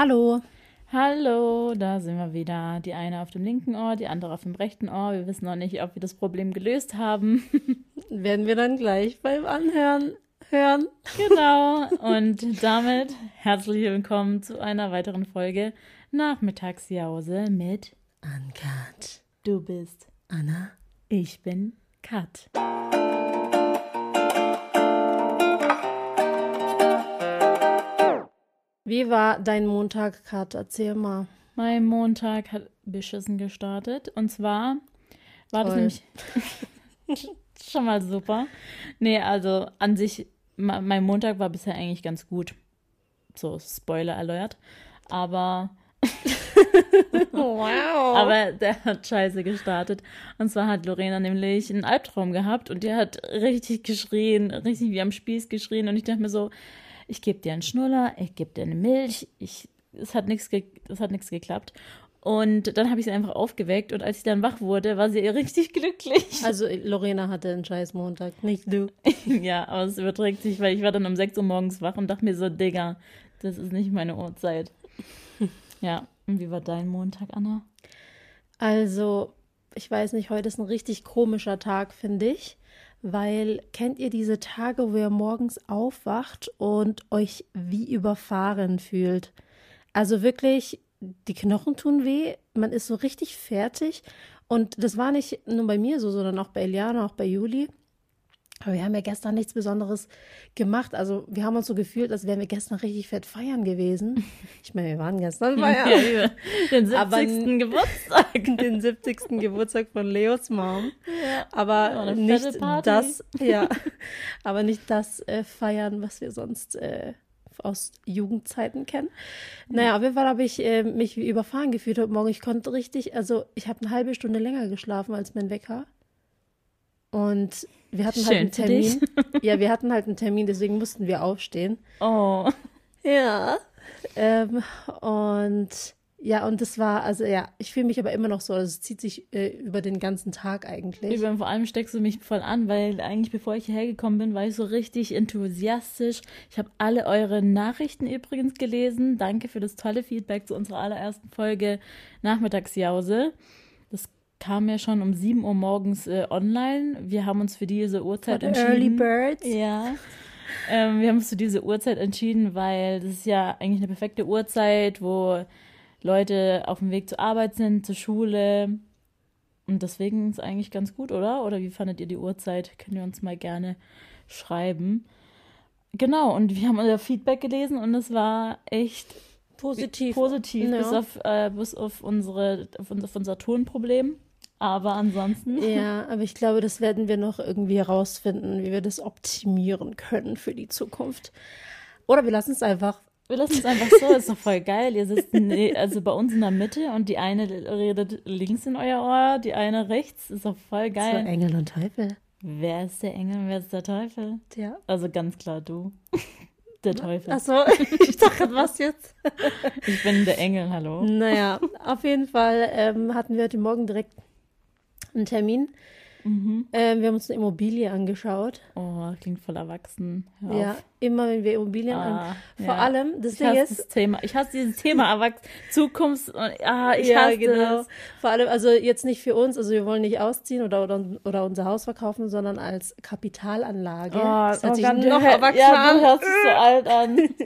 Hallo. Hallo, da sind wir wieder. Die eine auf dem linken Ohr, die andere auf dem rechten Ohr. Wir wissen noch nicht, ob wir das Problem gelöst haben. Werden wir dann gleich beim Anhören hören. Genau. Und damit herzlich willkommen zu einer weiteren Folge Nachmittagsjause mit Uncut. Du bist Anna. Ich bin Kat. Wie war dein Montag, Kat? Erzähl mal. Mein Montag hat beschissen gestartet. Und zwar war das Toll. nämlich schon mal super. Nee, also an sich, mein Montag war bisher eigentlich ganz gut. So, Spoiler alert. Aber, Wow. aber der hat scheiße gestartet. Und zwar hat Lorena nämlich einen Albtraum gehabt und die hat richtig geschrien, richtig wie am Spieß geschrien. Und ich dachte mir so, ich gebe dir einen Schnuller, ich gebe dir eine Milch. Ich, es hat nichts ge es hat nichts geklappt. Und dann habe ich sie einfach aufgeweckt und als sie dann wach wurde, war sie richtig glücklich. also Lorena hatte einen scheiß Montag, nicht du. Ja, aber es überträgt sich, weil ich war dann um 6 Uhr morgens wach und dachte mir so, Digga, das ist nicht meine Uhrzeit. Ja, und wie war dein Montag, Anna? Also, ich weiß nicht, heute ist ein richtig komischer Tag, finde ich. Weil, kennt ihr diese Tage, wo ihr morgens aufwacht und euch wie überfahren fühlt? Also wirklich, die Knochen tun weh, man ist so richtig fertig. Und das war nicht nur bei mir so, sondern auch bei Eliana, auch bei Juli. Aber wir haben ja gestern nichts Besonderes gemacht. Also wir haben uns so gefühlt, als wären wir gestern richtig fett feiern gewesen. Ich meine, wir waren gestern feiern. Ja, den 70. Aber- Geburtstag. den 70. Geburtstag von Leos Mom. Ja. Aber nicht das, ja, aber nicht das äh, Feiern, was wir sonst äh, aus Jugendzeiten kennen. Naja, auf jeden Fall habe ich äh, mich wie überfahren gefühlt heute Morgen. Ich konnte richtig, also ich habe eine halbe Stunde länger geschlafen als mein Wecker. Und wir hatten halt Schön einen für Termin. Ja, wir hatten halt einen Termin, deswegen mussten wir aufstehen. Oh. Ja. Ähm, und ja, und das war, also ja, ich fühle mich aber immer noch so, also es zieht sich äh, über den ganzen Tag eigentlich. Über, vor allem steckst du mich voll an, weil eigentlich bevor ich hierher gekommen bin, war ich so richtig enthusiastisch. Ich habe alle eure Nachrichten übrigens gelesen. Danke für das tolle Feedback zu unserer allerersten Folge Nachmittagsjause. Kam ja schon um 7 Uhr morgens äh, online. Wir haben uns für diese Uhrzeit For entschieden. Early Birds. Ja. Ähm, wir haben uns für diese Uhrzeit entschieden, weil das ist ja eigentlich eine perfekte Uhrzeit, wo Leute auf dem Weg zur Arbeit sind, zur Schule. Und deswegen ist eigentlich ganz gut, oder? Oder wie fandet ihr die Uhrzeit? Könnt ihr uns mal gerne schreiben. Genau, und wir haben euer Feedback gelesen und es war echt Positiv. positiv, Ja. bis, auf, äh, bis auf, unsere, auf unser, auf unser Tonproblem. Aber ansonsten. Ja, aber ich glaube, das werden wir noch irgendwie herausfinden, wie wir das optimieren können für die Zukunft. Oder wir lassen es einfach. Wir lassen es einfach so, ist doch voll geil. Ihr sitzt ne, also bei uns in der Mitte und die eine redet links in euer Ohr, die eine rechts. Ist doch voll So geil. Engel und Teufel. Wer ist der Engel, wer ist der Teufel? Ja. Also ganz klar du. Der Teufel. Achso, ich dachte, was jetzt? Ich bin der Engel, hallo. Naja, auf jeden Fall ähm, hatten wir heute Morgen direkt einen Termin. Mhm. Ähm, wir haben uns eine Immobilie angeschaut. Oh, klingt voll erwachsen. Hör Ja, auf. Immer wenn wir Immobilien Ah, an. Vor ja. allem, das Ich Ding hasse ist, das Thema. Ich hasse dieses Thema Erwachsen. Zukunft und ah, ich ja, hasse genau. es. Vor allem, also jetzt nicht für uns, also wir wollen nicht ausziehen oder, oder, oder unser Haus verkaufen, sondern als Kapitalanlage. Oh, das oh Gott, noch erwachsener ja, du hörst so alt an.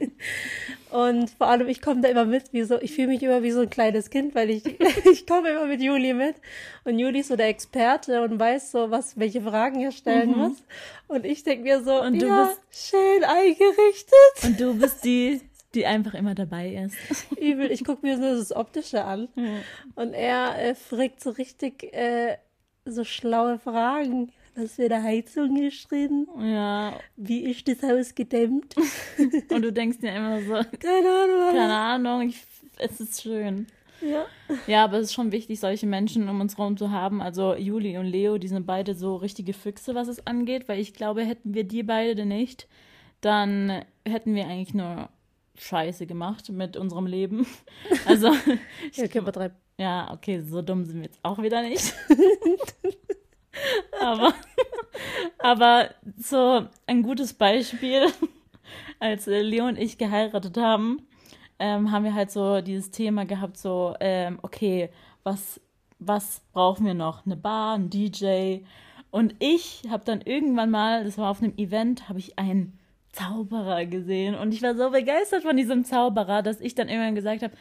Und vor allem, ich komme da immer mit, wie so, ich fühle mich immer wie so ein kleines Kind, weil ich, ich komme immer mit Juli mit. Und Juli ist so der Experte und weiß so, was, welche Fragen er stellen muss. Und ich denke mir so. Und du ja, bist- schön eingerichtet. Und du bist die, die einfach immer dabei ist. Übel, ich gucke mir nur das Optische an. Und er äh, fragt so richtig äh, so schlaue Fragen. Was für eine Heizung drin? Ja, Wie ist das Haus gedämmt? und du denkst dir immer so, Keine Ahnung. keine Ahnung, ich, es ist schön. Ja. Ja, aber es ist schon wichtig, solche Menschen um uns herum zu haben. Also Juli und Leo, die sind beide so richtige Füchse, was es angeht, weil ich glaube, hätten wir die beide nicht, dann hätten wir eigentlich nur Scheiße gemacht mit unserem Leben. Also, Ja, okay, übertreib. ja, okay, so dumm sind wir jetzt auch wieder nicht. aber, aber so ein gutes Beispiel, als Leo und ich geheiratet haben, ähm, haben wir halt so dieses Thema gehabt, so, ähm, okay, was, was brauchen wir noch? Eine Bar, ein DJ. Und ich habe dann irgendwann mal, das war auf einem Event, habe ich einen Zauberer gesehen. Und ich war so begeistert von diesem Zauberer, dass ich dann irgendwann gesagt habe,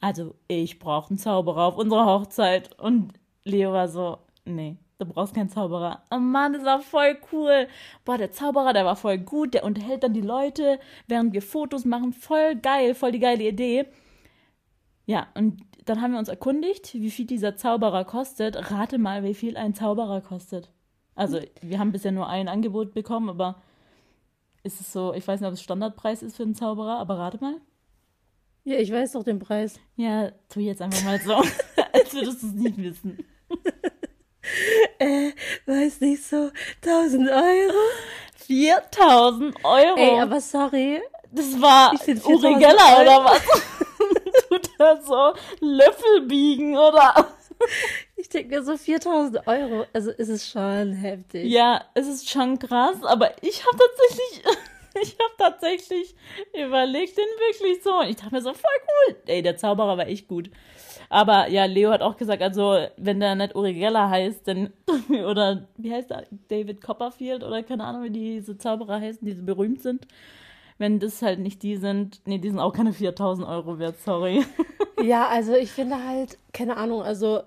also ich brauche einen Zauberer auf unserer Hochzeit. Und Leo war so, nee, du brauchst keinen Zauberer. Oh Mann, das war voll cool. Boah, der Zauberer, der war voll gut. Der unterhält dann die Leute, während wir Fotos machen. Voll geil, voll die geile Idee. Ja, und dann haben wir uns erkundigt, wie viel dieser Zauberer kostet. Rate mal, wie viel ein Zauberer kostet. Also, wir haben bisher nur ein Angebot bekommen, aber ist es so, ich weiß nicht, ob es Standardpreis ist für einen Zauberer, aber rate mal. Ja, ich weiß doch den Preis. Ja, tu jetzt einfach mal so, als würdest du es nicht wissen. äh, weiß nicht so, 1000 Euro? 4000 Euro? Ey, aber sorry. Das war Uri Geller oder was? Tut er so Löffel biegen oder? Ich denke mir so 4000 Euro, also ist es schon heftig. Ja, es ist schon krass, aber ich habe tatsächlich, ich habe tatsächlich überlegt, den wirklich so. Ich dachte mir so, voll cool. Ey, der Zauberer war echt gut. Aber ja, Leo hat auch gesagt, also wenn der nicht Uri Geller heißt, dann, oder wie heißt der, David Copperfield oder keine Ahnung, wie diese Zauberer heißen, die so berühmt sind. Wenn das halt nicht die sind, nee, die sind auch keine 4000 Euro wert, sorry. Ja, also ich finde halt, keine Ahnung, also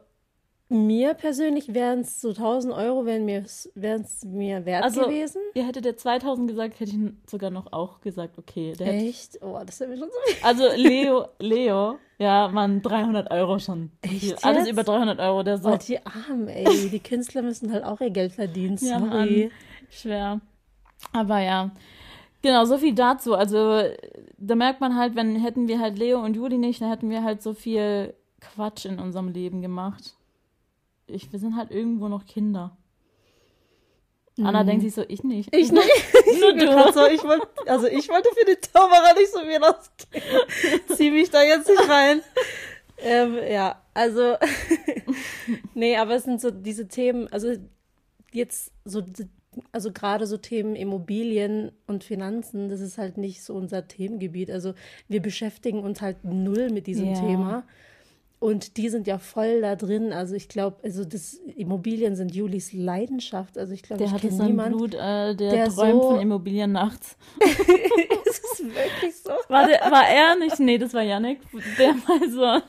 mir persönlich wären es so 1000 Euro, wären mir, mir wert also, gewesen. Ihr hättet der 2000 gesagt, hätte ich sogar noch auch gesagt, okay. Echt? Hätte... Oh, das wäre mir schon so. Also Leo, Leo, ja, waren 300 Euro schon. Echt Alles über 300 Euro. Der so. Oh, die Armen, ey. Die Künstler müssen halt auch ihr Geld verdienen, sorry. Ja, Schwer. Aber ja. Genau, so viel dazu. Also da merkt man halt, wenn hätten wir halt Leo und Juli nicht, dann hätten wir halt so viel Quatsch in unserem Leben gemacht ich, wir sind halt irgendwo noch Kinder. Anna denkt sich so, ich nicht. Ich nicht. Nur du. So, ich wollt, also ich wollte für den Zauberer nicht so viel ausgeben. Zieh mich da jetzt nicht rein. Ähm, ja, also nee, aber es sind so diese Themen, also jetzt so, also gerade so Themen Immobilien und Finanzen, das ist halt nicht so unser Themengebiet. Also wir beschäftigen uns halt null mit diesem ja. Thema. Und die sind ja voll da drin. Also ich glaube, also das Immobilien sind Julis Leidenschaft. Also ich glaube, ich kenne niemand, Blut, äh, der, der träumt so von Immobilien nachts. ist es wirklich so? War, der, war er nicht? Nee, das war Janik, der mal so,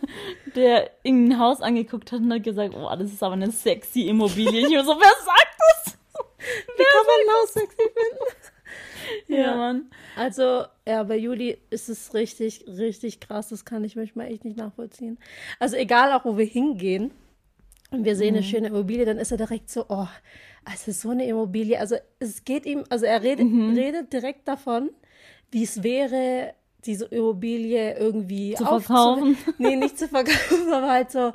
der irgendein Haus angeguckt hat und hat gesagt, oh, das ist aber eine sexy Immobilie. Ich war so, wer sagt das? Wie kann man ein Haus sexy finden? Ja, ja, Mann. Also, ja, bei Juli ist es richtig, richtig krass. Das kann ich manchmal echt nicht nachvollziehen. Also, egal auch, wo wir hingehen und wir sehen mhm. eine schöne Immobilie, dann ist er direkt so, oh, also so eine Immobilie. Also, es geht ihm, also er redet, mhm. redet direkt davon, wie es wäre, diese Immobilie irgendwie zu verkaufen. nee, nicht zu verkaufen, aber halt so,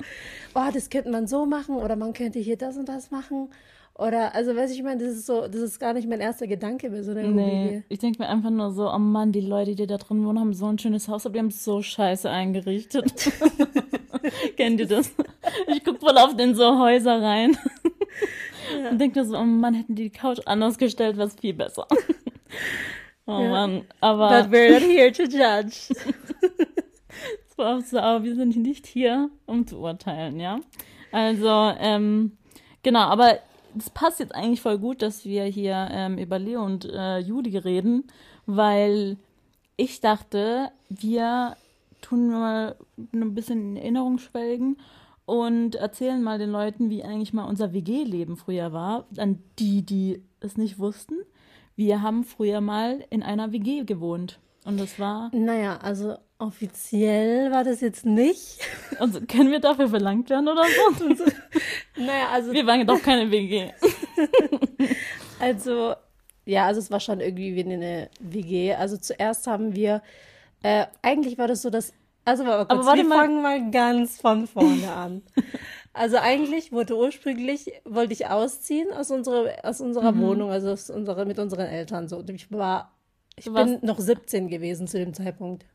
oh, das könnte man so machen oder man könnte hier das und das machen. Oder, also, weiß ich, ich meine, das ist so, das ist gar nicht mein erster Gedanke bei so einer Immobilie. Nee, ich denke mir einfach nur so, oh Mann, die Leute, die da drin wohnen, haben so ein schönes Haus, aber die haben es so scheiße eingerichtet. Kennt ihr das? Ich gucke voll auf den so Häuser rein. Ja. Und denke mir so, oh Mann, hätten die die Couch anders gestellt, wäre es viel besser. Oh ja. Mann, aber. But we're not here to judge. so, aber wir sind nicht hier, um zu urteilen, ja? Also, ähm, genau, aber das passt jetzt eigentlich voll gut, dass wir hier ähm, über Leo und äh, Judy reden, weil ich dachte, wir tun mal ein bisschen in Erinnerung schwelgen und erzählen mal den Leuten, wie eigentlich mal unser WG-Leben früher war. An die, die es nicht wussten. Wir haben früher mal in einer WG gewohnt. Und das war. Naja, also offiziell war das jetzt nicht. Also können wir dafür verlangt werden oder so? naja, also. Wir waren doch keine WG. also, ja, also es war schon irgendwie wie eine WG. Also zuerst haben wir, äh, eigentlich war das so, dass, also mal kurz, Aber wir mal. fangen mal ganz von vorne an. Also eigentlich wurde ursprünglich, wollte ich ausziehen aus unserer, aus unserer mhm. Wohnung, also aus unserer, mit unseren Eltern so. Und ich war ich bin noch 17 gewesen zu dem Zeitpunkt.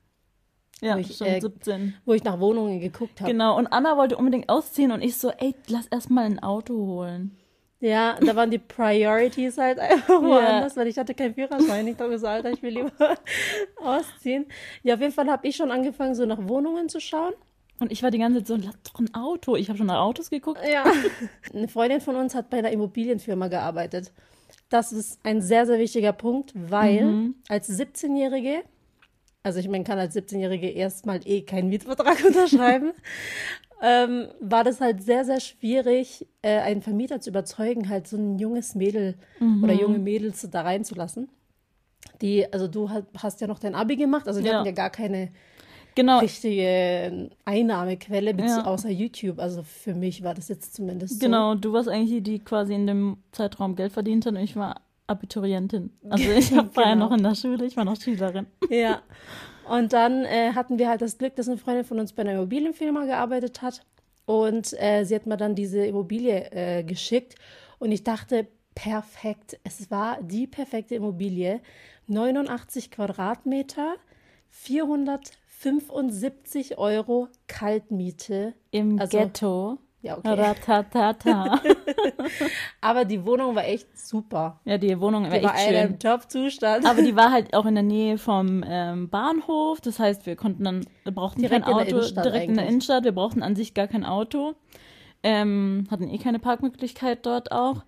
Ja, ich, schon äh, 17. Wo ich nach Wohnungen geguckt habe. Genau, und Anna wollte unbedingt ausziehen und ich so, ey, lass erst mal ein Auto holen. Ja, da waren die Priorities halt einfach woanders, weil ich hatte keinen Führerschein. Ich dachte so, Alter, ich will lieber ausziehen. Ja, auf jeden Fall habe ich schon angefangen, so nach Wohnungen zu schauen. Und ich war die ganze Zeit so, lass doch ein Auto. Ich habe schon nach Autos geguckt. Ja. Eine Freundin von uns hat bei einer Immobilienfirma gearbeitet. Das ist ein sehr, sehr wichtiger Punkt, weil Mhm. als 17-Jährige, also ich meine, kann als 17-Jährige erstmal eh keinen Mietvertrag unterschreiben, ähm, war das halt sehr, sehr schwierig, äh, einen Vermieter zu überzeugen, halt so ein junges Mädel Mhm. oder junge Mädels da reinzulassen. Die, also du hast, ja noch dein Abi gemacht, also die Ja. hatten ja gar keine Genau. richtige Einnahmequelle bez- Ja. außer YouTube. Also für mich war das jetzt zumindest so. Genau, du warst eigentlich die, die quasi in dem Zeitraum Geld verdient hat und ich war Abiturientin. Also ich war ja Genau. noch in der Schule, ich war noch Schülerin. Ja. Und dann äh, hatten wir halt das Glück, dass eine Freundin von uns bei einer Immobilienfirma gearbeitet hat. Und äh, sie hat mir dann diese Immobilie äh, geschickt. Und ich dachte, perfekt. Es war die perfekte Immobilie. 89 Quadratmeter, 475 Euro Kaltmiete. Im Also, Ghetto. Ja, okay. Ratatata. Aber die Wohnung war echt super. ja, die Wohnung war Die war echt in schön. einem Top-Zustand. Aber die war halt auch in der Nähe vom ähm, Bahnhof. Das heißt, wir konnten dann, wir brauchten Direkt kein in Auto. Innenstadt direkt in der eigentlich. Innenstadt. Wir brauchten an sich gar kein Auto. Ähm, hatten eh keine Parkmöglichkeit dort auch.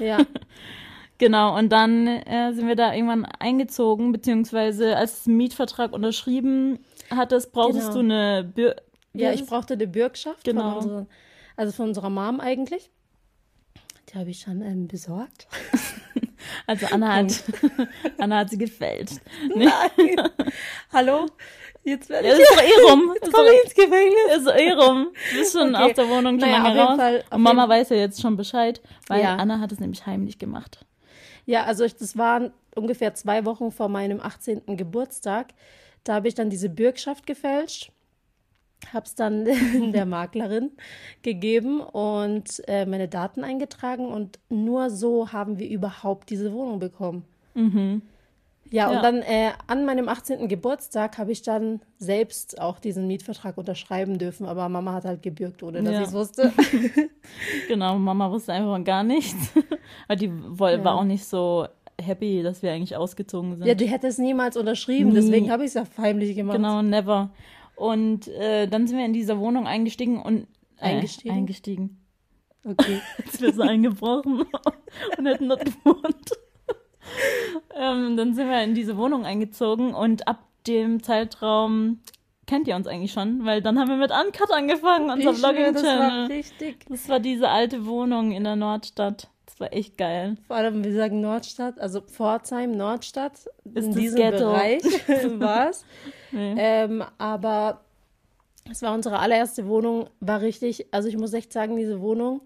ja. Genau, und dann äh, sind wir da irgendwann eingezogen, beziehungsweise als Mietvertrag unterschrieben hattest, brauchtest Genau. du eine Bür Ja, ich brauchte eine Bürgschaft Genau. von unserer, also von unserer Mom eigentlich. Die habe ich schon ähm, besorgt. Also Anna hat, Anna hat sie gefälscht. Nee, Hallo? Jetzt werde ja, ich ist doch eh rum. Ist jetzt komme ich ins Gefängnis. ist doch eh rum. Du bist schon Okay. aus der Wohnung schon Naja, lange raus. Fall- und Mama weiß ja jetzt schon Bescheid, weil Ja. Anna hat es nämlich heimlich gemacht. Ja, also ich, das waren ungefähr zwei Wochen vor meinem 18. Geburtstag. Da habe ich dann diese Bürgschaft gefälscht, habe es dann der Maklerin gegeben und äh, meine Daten eingetragen und nur so haben wir überhaupt diese Wohnung bekommen. Ja, und Ja. dann äh, an meinem 18. Geburtstag habe ich dann selbst auch diesen Mietvertrag unterschreiben dürfen, aber Mama hat halt gebürgt, ohne dass Ja. ich es wusste. Genau, Mama wusste einfach gar nichts. Weil die woll- Ja. war auch nicht so happy, dass wir eigentlich ausgezogen sind. ja, du hättest niemals unterschrieben, Nie. deswegen habe ich es ja heimlich gemacht. Genau, never. Und äh, dann sind wir in diese Wohnung eingestiegen und äh, Eingestiegen? eingestiegen. Okay. Jetzt wäre so eingebrochen und hätten dort gewohnt. Ähm, dann sind wir in diese Wohnung eingezogen und ab dem Zeitraum kennt ihr uns eigentlich schon, weil dann haben wir mit Uncut angefangen, unser schwöre, das war Vlogging-Channel. richtig. Das war diese alte Wohnung in der Nordstadt. Das war echt geil. Vor allem, wir sagen Nordstadt, also Pforzheim, Nordstadt. Ist in das diesem Ghetto. Bereich war es. Nee. Ähm, aber es war unsere allererste Wohnung, war richtig, also ich muss echt sagen, diese Wohnung,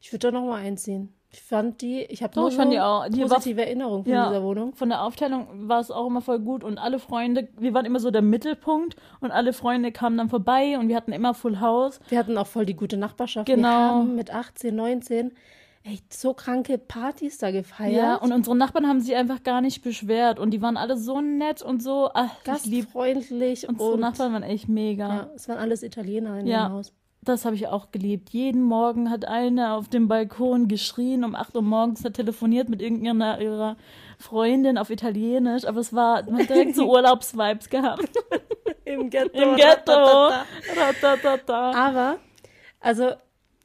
ich würde da nochmal einziehen. Ich fand die, ich habe nur ich fand die auch- die war- positive Erinnerungen von Ja. dieser Wohnung. Von der Aufteilung war es auch immer voll gut und alle Freunde, wir waren immer so der Mittelpunkt und alle Freunde kamen dann vorbei und wir hatten immer Full House. Wir hatten auch voll die gute Nachbarschaft. Genau. Wir haben mit 18, 19 echt so kranke Partys da gefeiert. Ja, und unsere Nachbarn haben sich einfach gar nicht beschwert und die waren alle so nett und so, ach, ich lieb gastfreundlich unsere und Nachbarn waren echt mega. ja, es waren alles Italiener in Ja. dem Haus. Das habe ich auch geliebt. Jeden Morgen hat eine auf dem Balkon geschrien, um 8 Uhr morgens hat telefoniert mit irgendeiner ihrer Freundin auf Italienisch, aber es war, man hat direkt so Urlaubsvibes gehabt. Im Ghetto. Im Ghetto. Ratatata. Aber, also,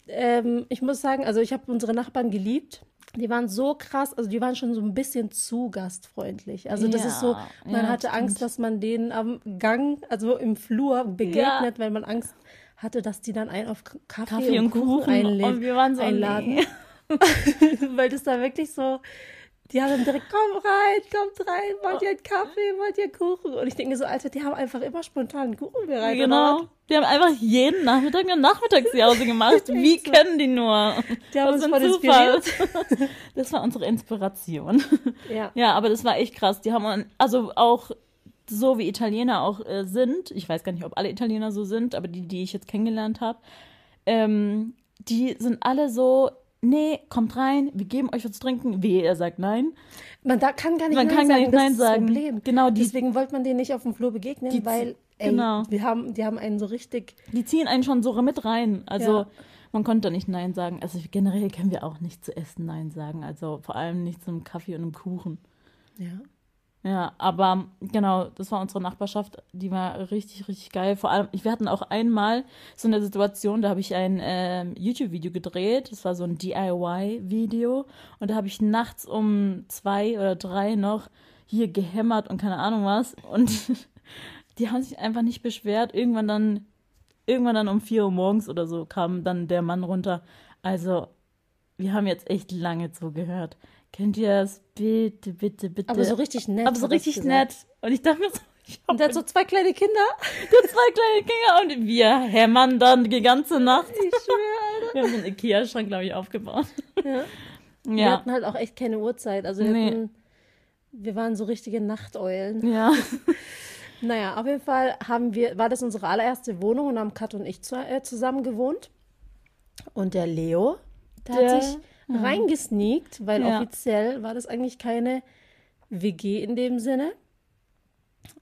ähm, ich muss sagen, also ich habe unsere Nachbarn geliebt. Die waren so krass, also die waren schon so ein bisschen zu gastfreundlich. Also das Ja, ist so, man ja, hatte Angst, stimmt. dass man denen am Gang, also im Flur begegnet, weil man Angst hatte, dass die dann einen auf Kaffee, Kaffee und Kuchen. einlä- Und wir waren so, einladen. nee. weil das da wirklich so, die haben direkt, komm rein, kommt rein, wollt ihr einen Kaffee, wollt ihr Kuchen? Und ich denke so, Alter, die haben einfach immer spontan Kuchen bereit. Genau. Die haben einfach jeden Nachmittag eine Nachmittagsjause gemacht. Wie können die nur? Die haben Was uns voll Zufall. Das war unsere Inspiration. Ja. Ja, aber das war echt krass. Die haben also auch so wie Italiener auch äh, sind. Ich weiß gar nicht, ob alle Italiener so sind, aber die, die ich jetzt kennengelernt habe, ähm, die sind alle so. Nee, kommt rein, wir geben euch was zu trinken. Wehe, er sagt nein. Man da kann gar nicht Man Nein kann gar sagen, nicht das Nein ist das sagen. Problem. Genau, die- Deswegen wollte man denen nicht auf dem Flur begegnen, Die- weil ey, genau. wir haben, die haben einen so richtig. Die ziehen einen schon so mit rein. Also, Ja. man konnte nicht Nein sagen. Also generell können wir auch nicht zu Essen Nein sagen. Also vor allem nicht zum Kaffee und einem Kuchen. Ja. Ja, aber genau, das war unsere Nachbarschaft, die war richtig, richtig geil. Vor allem, wir hatten auch einmal so eine Situation, da habe ich ein ähm, YouTube-Video gedreht, das war so ein DIY-Video und da habe ich nachts um zwei oder drei noch hier gehämmert und keine Ahnung was und die haben sich einfach nicht beschwert. Irgendwann dann, irgendwann dann um vier Uhr morgens oder so kam dann der Mann runter. Also, wir haben jetzt echt lange zugehört. Könnt ihr das bitte, bitte, bitte? Aber so richtig nett. Aber so richtig nett. Und ich dachte mir so, ich hab Und der hat so zwei kleine Kinder. der zwei kleine Kinder und wir hämmern dann die ganze Nacht. Ich schwöre, Wir haben so einen Ikea-Schrank, glaube ich, aufgebaut. Alter. Ja. Wir Ja. hatten halt auch echt keine Uhrzeit. Also wir, Nee. hatten, wir waren so richtige Nachteulen. Ja. Naja, auf jeden Fall haben wir, war das unsere allererste Wohnung und haben Kat und ich zu, äh, zusammen gewohnt. Und der Leo, der, Der- hat sich reingesneakt, weil Ja. offiziell war das eigentlich keine WG in dem Sinne.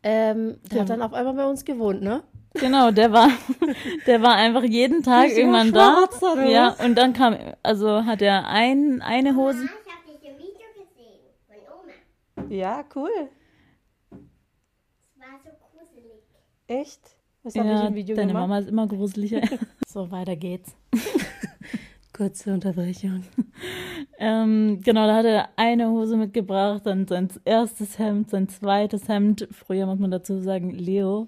Ähm, der hat dann auf einmal bei uns gewohnt, ne? Genau, der war, der war einfach jeden Tag der irgendwann da. schwarz, oder Ja, und dann kam, also hat er ein, eine Hose. Ja, ich habe dich im Video gesehen von Oma. Ja, cool. Es war so gruselig. Echt? Was habe ich Ja, im Video deine gemacht? Mama ist immer gruseliger. so, weiter geht's. Kurze Unterbrechung. Ähm, genau, da hat er eine Hose mitgebracht, dann sein erstes Hemd, sein zweites Hemd. Früher muss man dazu sagen, Leo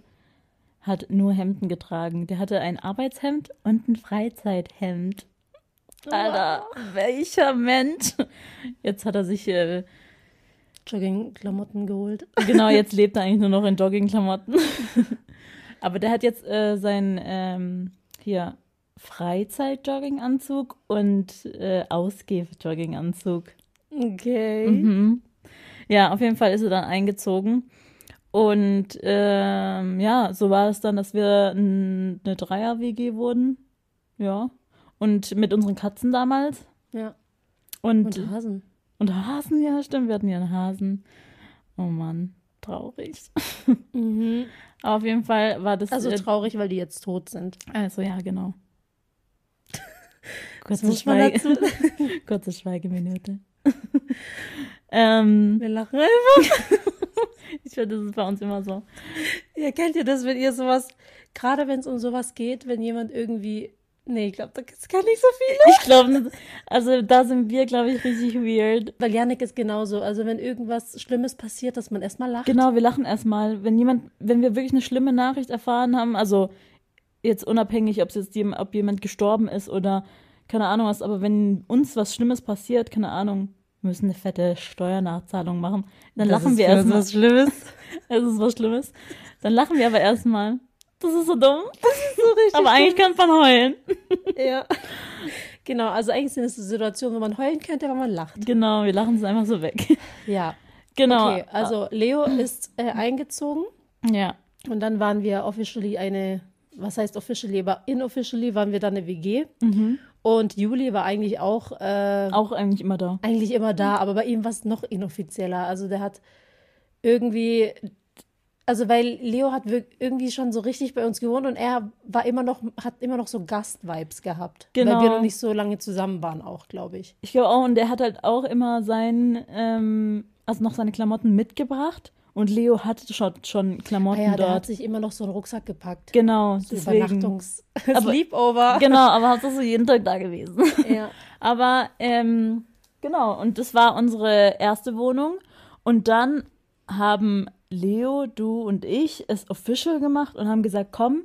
hat nur Hemden getragen. Der hatte ein Arbeitshemd und ein Freizeithemd. Alter, welcher Mensch? Jetzt hat er sich, äh, Joggingklamotten geholt. genau, jetzt lebt er eigentlich nur noch in Joggingklamotten. Aber der hat jetzt äh, sein, ähm, hier, Freizeit-Jogginganzug und äh, Ausgeh-Jogginganzug. Okay. Mhm. Ja, auf jeden Fall ist er dann eingezogen. Und ähm, ja, so war es dann, dass wir eine Dreier-WG wurden. Ja. Und mit unseren Katzen damals. Ja. Und, Und Hasen. und Hasen, ja, stimmt, wir hatten ja einen Hasen. Oh Mann, traurig. Mhm. Auf jeden Fall war das. Also äh, traurig, weil die jetzt tot sind. also ja, genau. Kurze, Schweige? Kurze Schweigeminute. ähm, Wir lachen einfach. ich finde, das ist bei uns immer so. Ja, kennt ihr das, wenn ihr sowas, gerade wenn es um sowas geht, wenn jemand irgendwie, nee, ich glaube, da gibt's gar nicht so viele. Ich glaube, also da sind wir, glaube ich, richtig weird. Weil Janik ist genauso, also wenn irgendwas Schlimmes passiert, dass man erstmal lacht. Genau, wir lachen erstmal, wenn jemand, wenn wir wirklich eine schlimme Nachricht erfahren haben, also jetzt unabhängig, ob es jetzt jem- ob jemand gestorben ist oder keine Ahnung was, aber wenn uns was Schlimmes passiert, keine Ahnung, wir müssen eine fette Steuernachzahlung machen, dann Das lachen ist wir für uns erstmal. was Schlimmes. Es ist was Schlimmes. Dann lachen wir aber erstmal. Das ist so dumm. So richtig. Aber eigentlich kann man heulen. Ja. Genau, also eigentlich sind es so Situationen, wo man heulen könnte, aber man lacht. Genau, wir lachen es einfach so weg. Ja. Genau. Okay, also Leo ist äh, eingezogen Ja. und dann waren wir officially eine, was heißt officially, aber inofficially waren wir dann eine WG. Mhm. Und Juli war eigentlich auch äh, Auch eigentlich immer da. eigentlich immer da, aber bei ihm war es noch inoffizieller. Also der hat irgendwie, also weil Leo hat irgendwie schon so richtig bei uns gewohnt und er war immer noch, hat immer noch so Gast-Vibes gehabt. Weil Genau. wir noch nicht so lange zusammen waren auch, glaube ich. Ich glaube auch, und der hat halt auch immer sein, ähm, also noch seine Klamotten mitgebracht. Und Leo hatte schon, schon Ah Klamotten ja, der hat dort. sich immer noch so einen Rucksack gepackt. Genau, So deswegen. Übernachtungs Aber- Sleepover. Genau, aber hast du so jeden Tag da gewesen. Ja. Aber ähm, genau, und das war unsere erste Wohnung. Und dann haben Leo, du und ich es official gemacht und haben gesagt, komm,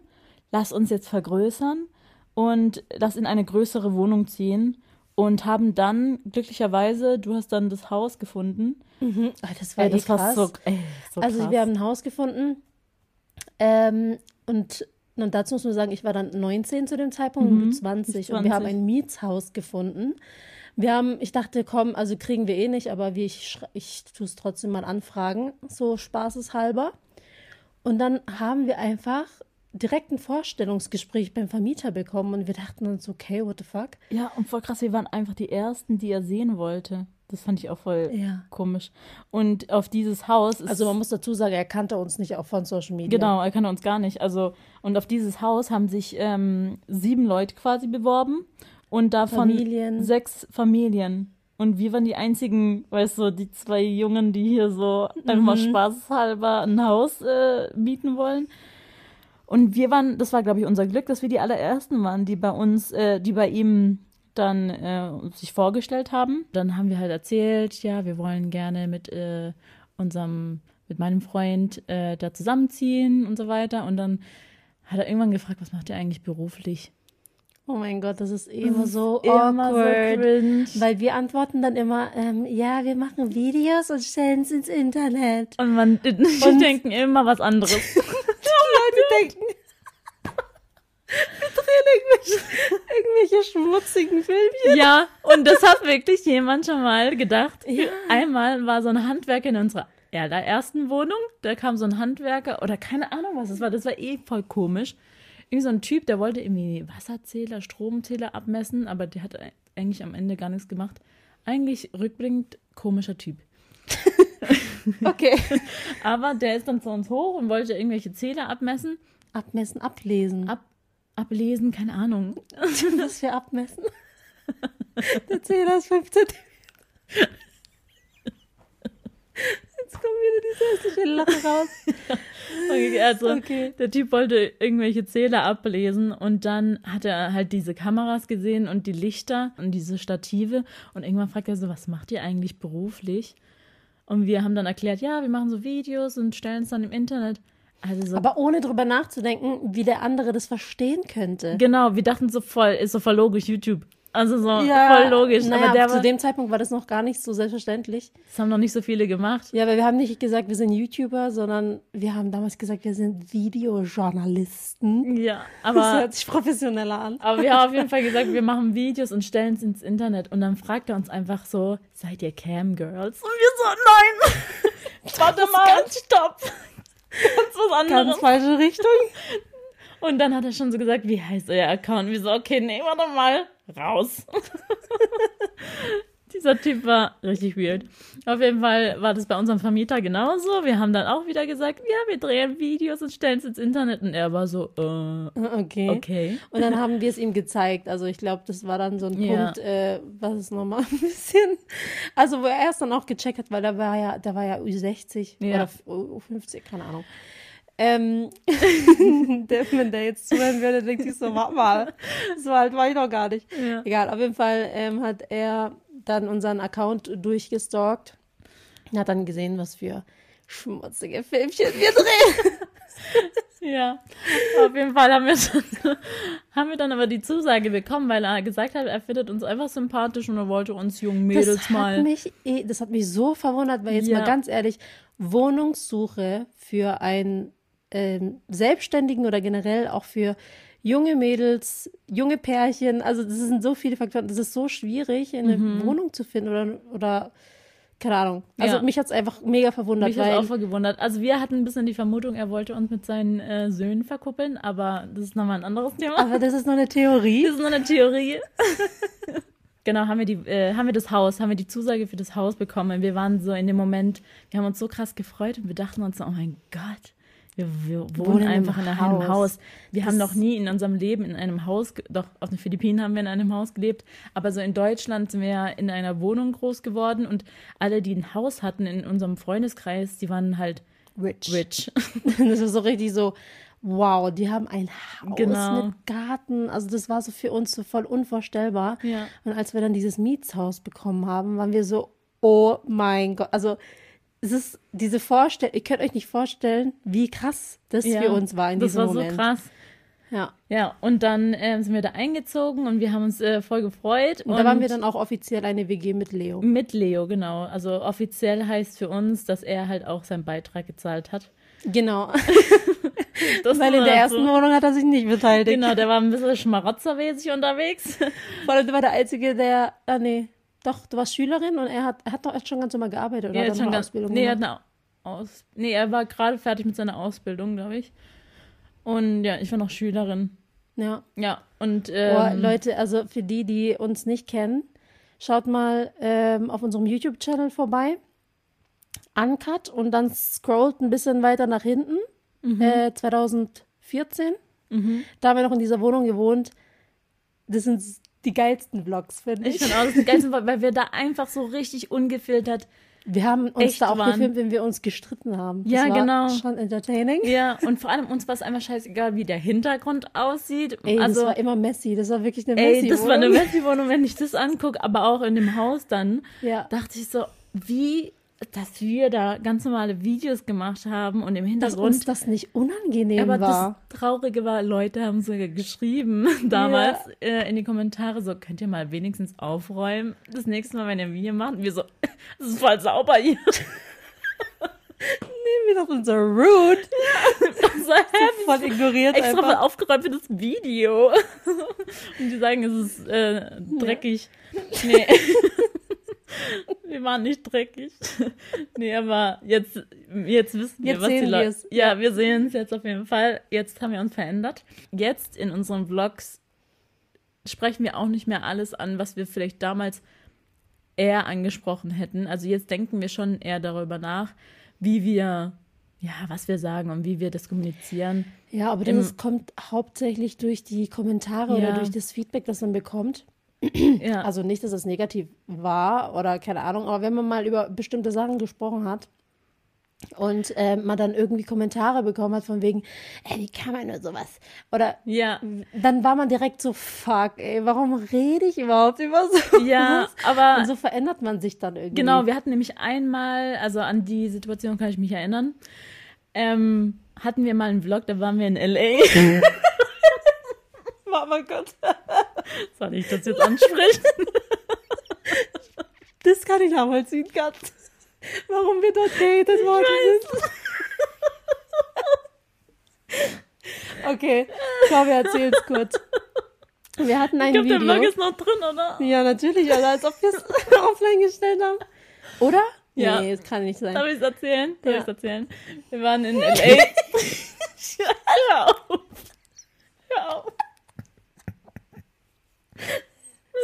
lass uns jetzt vergrößern und lass in eine größere Wohnung ziehen. Und haben dann glücklicherweise, du hast dann das Haus gefunden. Mhm. Ah, das war Ey, eh das war krass. so, ey, so also krass. wir haben ein Haus gefunden ähm, und, und dazu muss man sagen, ich war dann 19 zu dem Zeitpunkt und du 20 und wir haben 20. ein Mietshaus gefunden. Wir haben, ich dachte, komm, also kriegen wir eh nicht, aber wie ich, ich tue es trotzdem mal anfragen, so spaßeshalber. Und dann haben wir einfach direkt ein Vorstellungsgespräch beim Vermieter bekommen und wir dachten uns, okay, what the fuck? Ja, und voll krass, wir waren einfach die Ersten, die er sehen wollte. Das fand ich auch voll Ja. komisch. Und auf dieses Haus ist. Also man muss dazu sagen, er kannte uns nicht auch von Social Media. Genau, er kannte uns gar nicht. Also, und auf dieses Haus haben sich ähm, sieben Leute quasi beworben und davon Familien. sechs Familien. Und wir waren die einzigen, weißt du, die zwei Jungen, die hier so einfach Mhm. mal spaßhalber ein Haus äh, mieten wollen. Und wir waren, das war, glaube ich, unser Glück, dass wir die allerersten waren, die bei uns, äh, die bei ihm dann äh, sich vorgestellt haben. Dann haben wir halt erzählt, ja, wir wollen gerne mit äh, unserem, mit meinem Freund äh, da zusammenziehen und so weiter. Und dann hat er irgendwann gefragt, was macht ihr eigentlich beruflich? Oh mein Gott, das ist immer so Immer awkward. so cringe. weil wir antworten dann immer, ähm, ja, wir machen Videos und stellen es ins Internet. Und man, die denken immer was anderes. Leute denken, wir drehen irgendwelche, irgendwelche schmutzigen Filmchen. Ja, und das hat wirklich jemand schon mal gedacht. Einmal war so ein Handwerker in unserer allerersten Wohnung, da kam so ein Handwerker oder keine Ahnung, was es war, das war eh voll komisch. Irgendwie so ein Typ, der wollte irgendwie Wasserzähler, Stromzähler abmessen, aber der hat eigentlich am Ende gar nichts gemacht. Eigentlich rückblickend komischer Typ. Okay. Aber der ist dann zu uns hoch und wollte irgendwelche Zähler abmessen, Abmessen, ablesen. ab, ablesen, keine Ahnung. Was für abmessen? Der Zähler ist 15. Jetzt kommt wieder diese hässliche Lache raus. Okay, also Okay. der Typ wollte irgendwelche Zähler ablesen und dann hat er halt diese Kameras gesehen und die Lichter und diese Stative und irgendwann fragt er so, was macht ihr eigentlich beruflich? Und wir haben dann erklärt, ja, wir machen so Videos und stellen es dann im Internet. Also so, Aber ohne drüber nachzudenken, wie der andere das verstehen könnte. genau, wir dachten so voll, ist so voll logisch, YouTube. Also so voll logisch. Naja, aber der zu war, dem Zeitpunkt war das noch gar nicht so selbstverständlich. das haben noch nicht so viele gemacht. Ja, aber wir haben nicht gesagt, wir sind YouTuber, sondern wir haben damals gesagt, wir sind Videojournalisten. Ja, Das aber hört sich professioneller an. Aber wir haben auf jeden Fall gesagt, wir machen Videos und stellen es ins Internet. Und dann fragt er uns einfach so, seid ihr Cam-Girls? Und wir so, nein! Warte mal, stopp! Ganz was anderes. Ganz falsche Richtung. Und dann hat er schon so gesagt, wie heißt euer Account? Und wir so, okay, nee, warte mal, raus. Dieser Typ war richtig weird. Auf jeden Fall war das bei unserem Vermieter genauso. Wir haben dann auch wieder gesagt, ja, wir drehen Videos und stellen es ins Internet. Und er war so, äh, Okay. okay. Und dann haben wir es ihm gezeigt. Also ich glaube, das war dann so ein Ja. Punkt, äh, was ist nochmal ein bisschen, also wo er erst dann auch gecheckt hat, weil da war ja, da war ja U60 Ja. oder U50, keine Ahnung. Ähm, der, wenn der jetzt zuhören würde, denkt sich so, warte mal, so alt war ich noch gar nicht. Ja. Egal, auf jeden Fall ähm, hat er dann unseren Account durchgestalkt und hat dann gesehen, was für schmutzige Filmchen wir drehen. Ja, auf jeden Fall haben wir, dann, haben wir dann aber die Zusage bekommen, weil er gesagt hat, er findet uns einfach sympathisch und er wollte uns jungen Mädels das mal. Hat mich, eh- das hat mich so verwundert, weil jetzt Ja. mal ganz ehrlich, Wohnungssuche für einen ähm, Selbstständigen oder generell auch für junge Mädels, junge Pärchen, also das sind so viele Faktoren, das ist so schwierig, eine Wohnung zu finden oder, oder keine Ahnung. Also Mhm. Ja. mich hat es einfach mega verwundert, Mich hat auch voll gewundert. Also wir hatten ein bisschen die Vermutung, er wollte uns mit seinen äh, Söhnen verkuppeln, aber das ist nochmal ein anderes Thema. aber das ist nur eine Theorie. Das ist nur eine Theorie. genau, haben wir, die, äh, haben wir das Haus, haben wir die Zusage für das Haus bekommen. Wir waren so in dem Moment, wir haben uns so krass gefreut und wir dachten uns so, oh mein Gott, wir, wir wohnen, Wohnen einfach in einem Haus. Haus. Wir haben Das- noch nie in unserem Leben in einem Haus, doch auf den Philippinen haben wir in einem Haus gelebt, aber so in Deutschland sind wir ja in einer Wohnung groß geworden und alle, die ein Haus hatten in unserem Freundeskreis, die waren halt Rich. rich. Das ist so richtig so, wow, die haben ein Haus Genau. mit Garten. Also das war so für uns so voll unvorstellbar. Ja. Und als wir dann dieses Mietshaus bekommen haben, waren wir so, oh mein Gott. Also es ist diese Vorstellung, ihr könnt euch nicht vorstellen, wie krass das Ja, für uns war in das diesem war Moment. so krass. Ja. Ja, und dann ähm, sind wir da eingezogen und wir haben uns äh, voll gefreut. Und, da waren wir dann auch offiziell eine WG mit Leo. mit Leo, genau. Also offiziell heißt für uns, dass er halt auch seinen Beitrag gezahlt hat. Genau. Das Weil in war der ersten Wohnung hat er sich nicht beteiligt. Genau, der war ein bisschen schmarotzermäßig unterwegs. Vor allem, war der Einzige, der, ah nee, doch, du warst Schülerin und er hat, er hat doch echt schon ganz normal gearbeitet, oder? er hat hat er ganz, Ausbildung nee, er hat eine Aus, nee, er war gerade fertig mit seiner Ausbildung, glaube ich. Und ja, ich war noch Schülerin. Ja. Ja, und Oh, ähm, Leute, also für die, die uns nicht kennen, schaut mal ähm, auf unserem YouTube-Channel vorbei. Uncut und dann scrollt ein bisschen weiter nach hinten. Äh, 2014. Da haben wir noch in dieser Wohnung gewohnt. Das sind die geilsten Vlogs, finde Ich ich. finde auch das geilste, weil wir da einfach so richtig ungefiltert. Wir haben uns echt da auch waren. gefilmt, wenn wir uns gestritten haben. Das Ja, war genau. Schon entertaining. Ja, und vor allem uns war es einfach scheißegal, wie der Hintergrund aussieht. Ey, also, das war immer messy. Das war wirklich eine ey, messy das war eine Wohnung. Messi-Wohnung, wenn ich das angucke, aber auch in dem Haus dann, Ja. dachte ich so, wie, dass wir da ganz normale Videos gemacht haben und im Dass uns Hintergrund. das nicht unangenehm aber war. das Traurige war, Leute haben sogar geschrieben damals äh, in die Kommentare so, könnt ihr mal wenigstens aufräumen das nächste Mal, wenn ihr ein Video macht? Und wir so, das ist voll sauber hier. Nehmen wir doch unser Rude. so heavy. Voll ignoriert extra einfach. aufgeräumt für das Video. Und die sagen, es ist äh, dreckig. Nee. Wir waren nicht dreckig. Nee, aber jetzt, jetzt wissen wir, Jetzt was die Leute. Ja, wir sehen es jetzt auf jeden Fall. Jetzt haben wir uns verändert. Jetzt in unseren Vlogs sprechen wir auch nicht mehr alles an, was wir vielleicht damals eher angesprochen hätten. Also jetzt denken wir schon eher darüber nach, wie wir, ja, was wir sagen und wie wir das kommunizieren. Ja, aber Im- das kommt hauptsächlich durch die Kommentare oder Ja. durch das Feedback, das man bekommt. Ja. Also nicht, dass es negativ war oder keine Ahnung, aber wenn man mal über bestimmte Sachen gesprochen hat und äh, man dann irgendwie Kommentare bekommen hat von wegen, ey, wie kann man nur sowas? Oder ja. dann war man direkt so, fuck, ey, warum rede ich überhaupt über so? Ja, aber Und so verändert man sich dann irgendwie. genau, wir hatten nämlich einmal, also an die Situation kann ich mich erinnern, ähm, hatten wir mal einen Vlog, da waren wir in L.A. Mama Gott. Soll ich das jetzt ansprechen? Das kann ich nachvollziehen, ganz. Warum wir dort datet worden sind. Okay, komm, wir erzählen es kurz. Wir hatten ein Ich glaube, der Video. Vlog ist noch drin, oder? ja, natürlich, also als ob wir es offline gestellt haben. Oder? Ja. Nee, das kann nicht sein. Darf ich es erzählen? Darf Ja. ich erzählen? Wir waren in L.A. Hör auf. Hör auf.